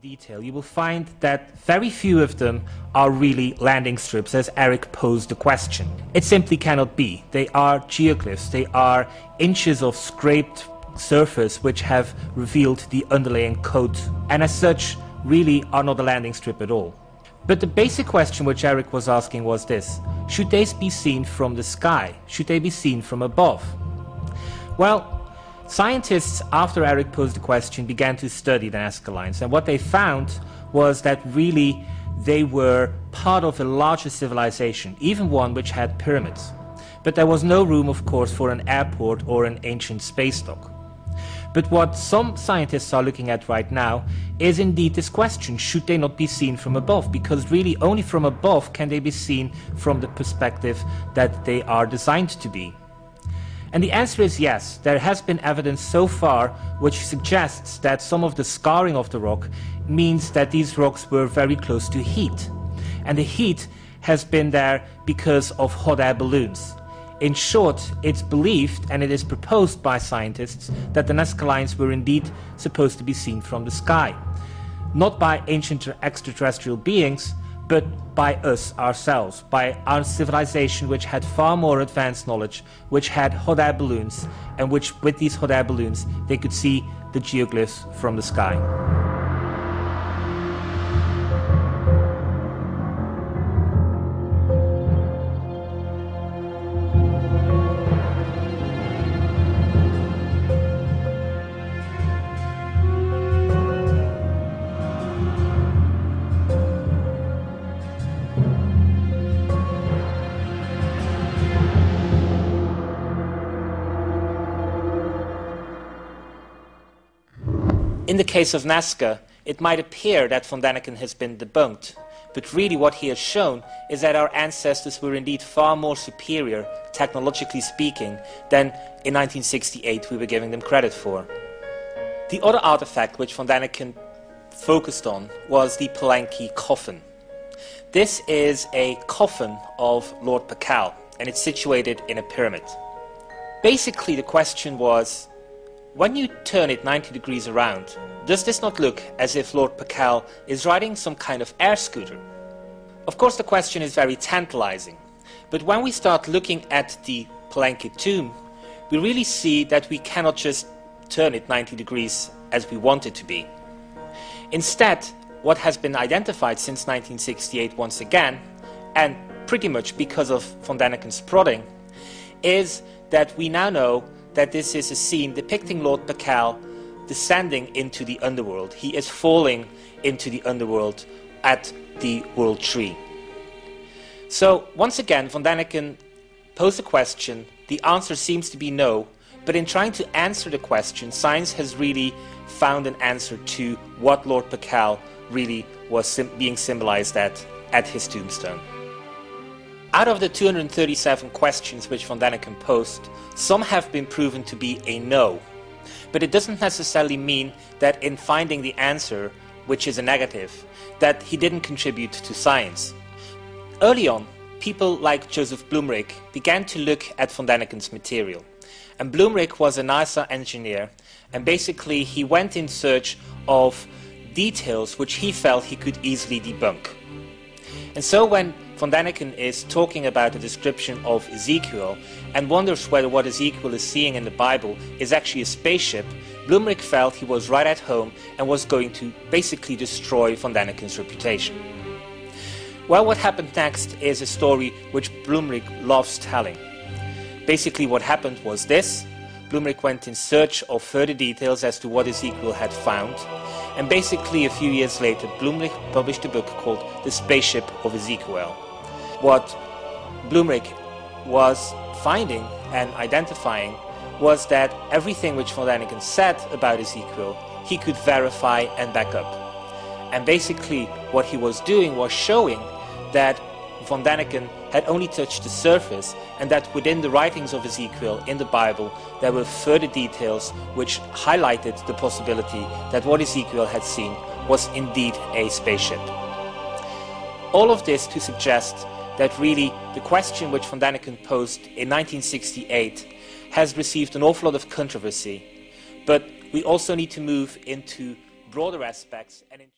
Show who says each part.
Speaker 1: detail, you will find that very few of them are really landing strips, as Eric posed the question. It simply cannot be. They are geoglyphs, they are inches of scraped surface which have revealed the underlying code, and as such, really are not a landing strip at all. But the basic question which Eric was asking was this Should they be seen from the sky? Should they be seen from above? Well, Scientists, after Eric posed the question, began to study the Nazca Lines, and what they found was that really they were part of a larger civilization, even one which had pyramids. But there was no room, of course, for an airport or an ancient space dock. But what some scientists are looking at right now is indeed this question should they not be seen from above? Because really, only from above can they be seen from the perspective that they are designed to be. And the answer is yes. There has been evidence so far which suggests that some of the scarring of the rock means that these rocks were very close to heat. And the heat has been there because of hot air balloons. In short, it's believed and it is proposed by scientists that the Nazca Lines were indeed supposed to be seen from the sky. Not by ancient extraterrestrial beings, but by us ourselves, by our civilization, which had far more advanced knowledge, which had hot air balloons, and which, with these hot air balloons, they could see the geoglyphs from the sky. In the case of Nazca, it might appear that von Däniken has been debunked, but really what he has shown is that our ancestors were indeed far more superior, technologically speaking, than in 1968 we were giving them credit for. The other artifact which von Däniken focused on was the Palenque coffin. This is a coffin of Lord Pakal, and it's situated in a pyramid. Basically, the question was when you turn it 90 degrees around, does this not look as if Lord Pakal is riding some kind of air scooter? Of course, the question is very tantalizing, but when we start looking at the Palenque tomb, we really see that we cannot just turn it 90 degrees as we want it to be. Instead, what has been identified since 1968 once again, and pretty much because of von Däniken's prodding, is that we now know that this is a scene depicting Lord Pakal descending into the underworld. He is falling into the underworld at the World Tree. So, once again, von Däniken posed a question. The answer seems to be no, but in trying to answer the question, science has really found an answer to what Lord Pakal really was sim being symbolized at at his tombstone. Out of the 237 questions which von Däniken posed, some have been proven to be a no. But it doesn't necessarily mean that in finding the answer, which is a negative, that he didn't contribute to science. Early on, people like Joseph Blumrich began to look at von Däniken's material. And Blumrich was a NASA engineer, and basically he went in search of details which he felt he could easily debunk. And so when von Däniken is talking about a description of Ezekiel and wonders whether what Ezekiel is seeing in the Bible is actually a spaceship, Blumrich felt he was right at home and was going to basically destroy von Däniken's reputation. Well, what happened next is a story which Blumrich loves telling. Basically, what happened was this Blumrich went in search of further details as to what Ezekiel had found, and basically a few years later, Blumrich published a book called The Spaceship of Ezekiel. What Blumrich was finding and identifying was that everything which von Däniken said about Ezekiel, he could verify and back up. And basically, what he was doing was showing that von Däniken had only touched the surface and that within the writings of Ezekiel in the Bible there were further details which highlighted the possibility that what Ezekiel had seen was indeed a spaceship. All of this to suggest that really the question which von Däniken posed in 1968 has received an awful lot of controversy, but we also need to move into broader aspects and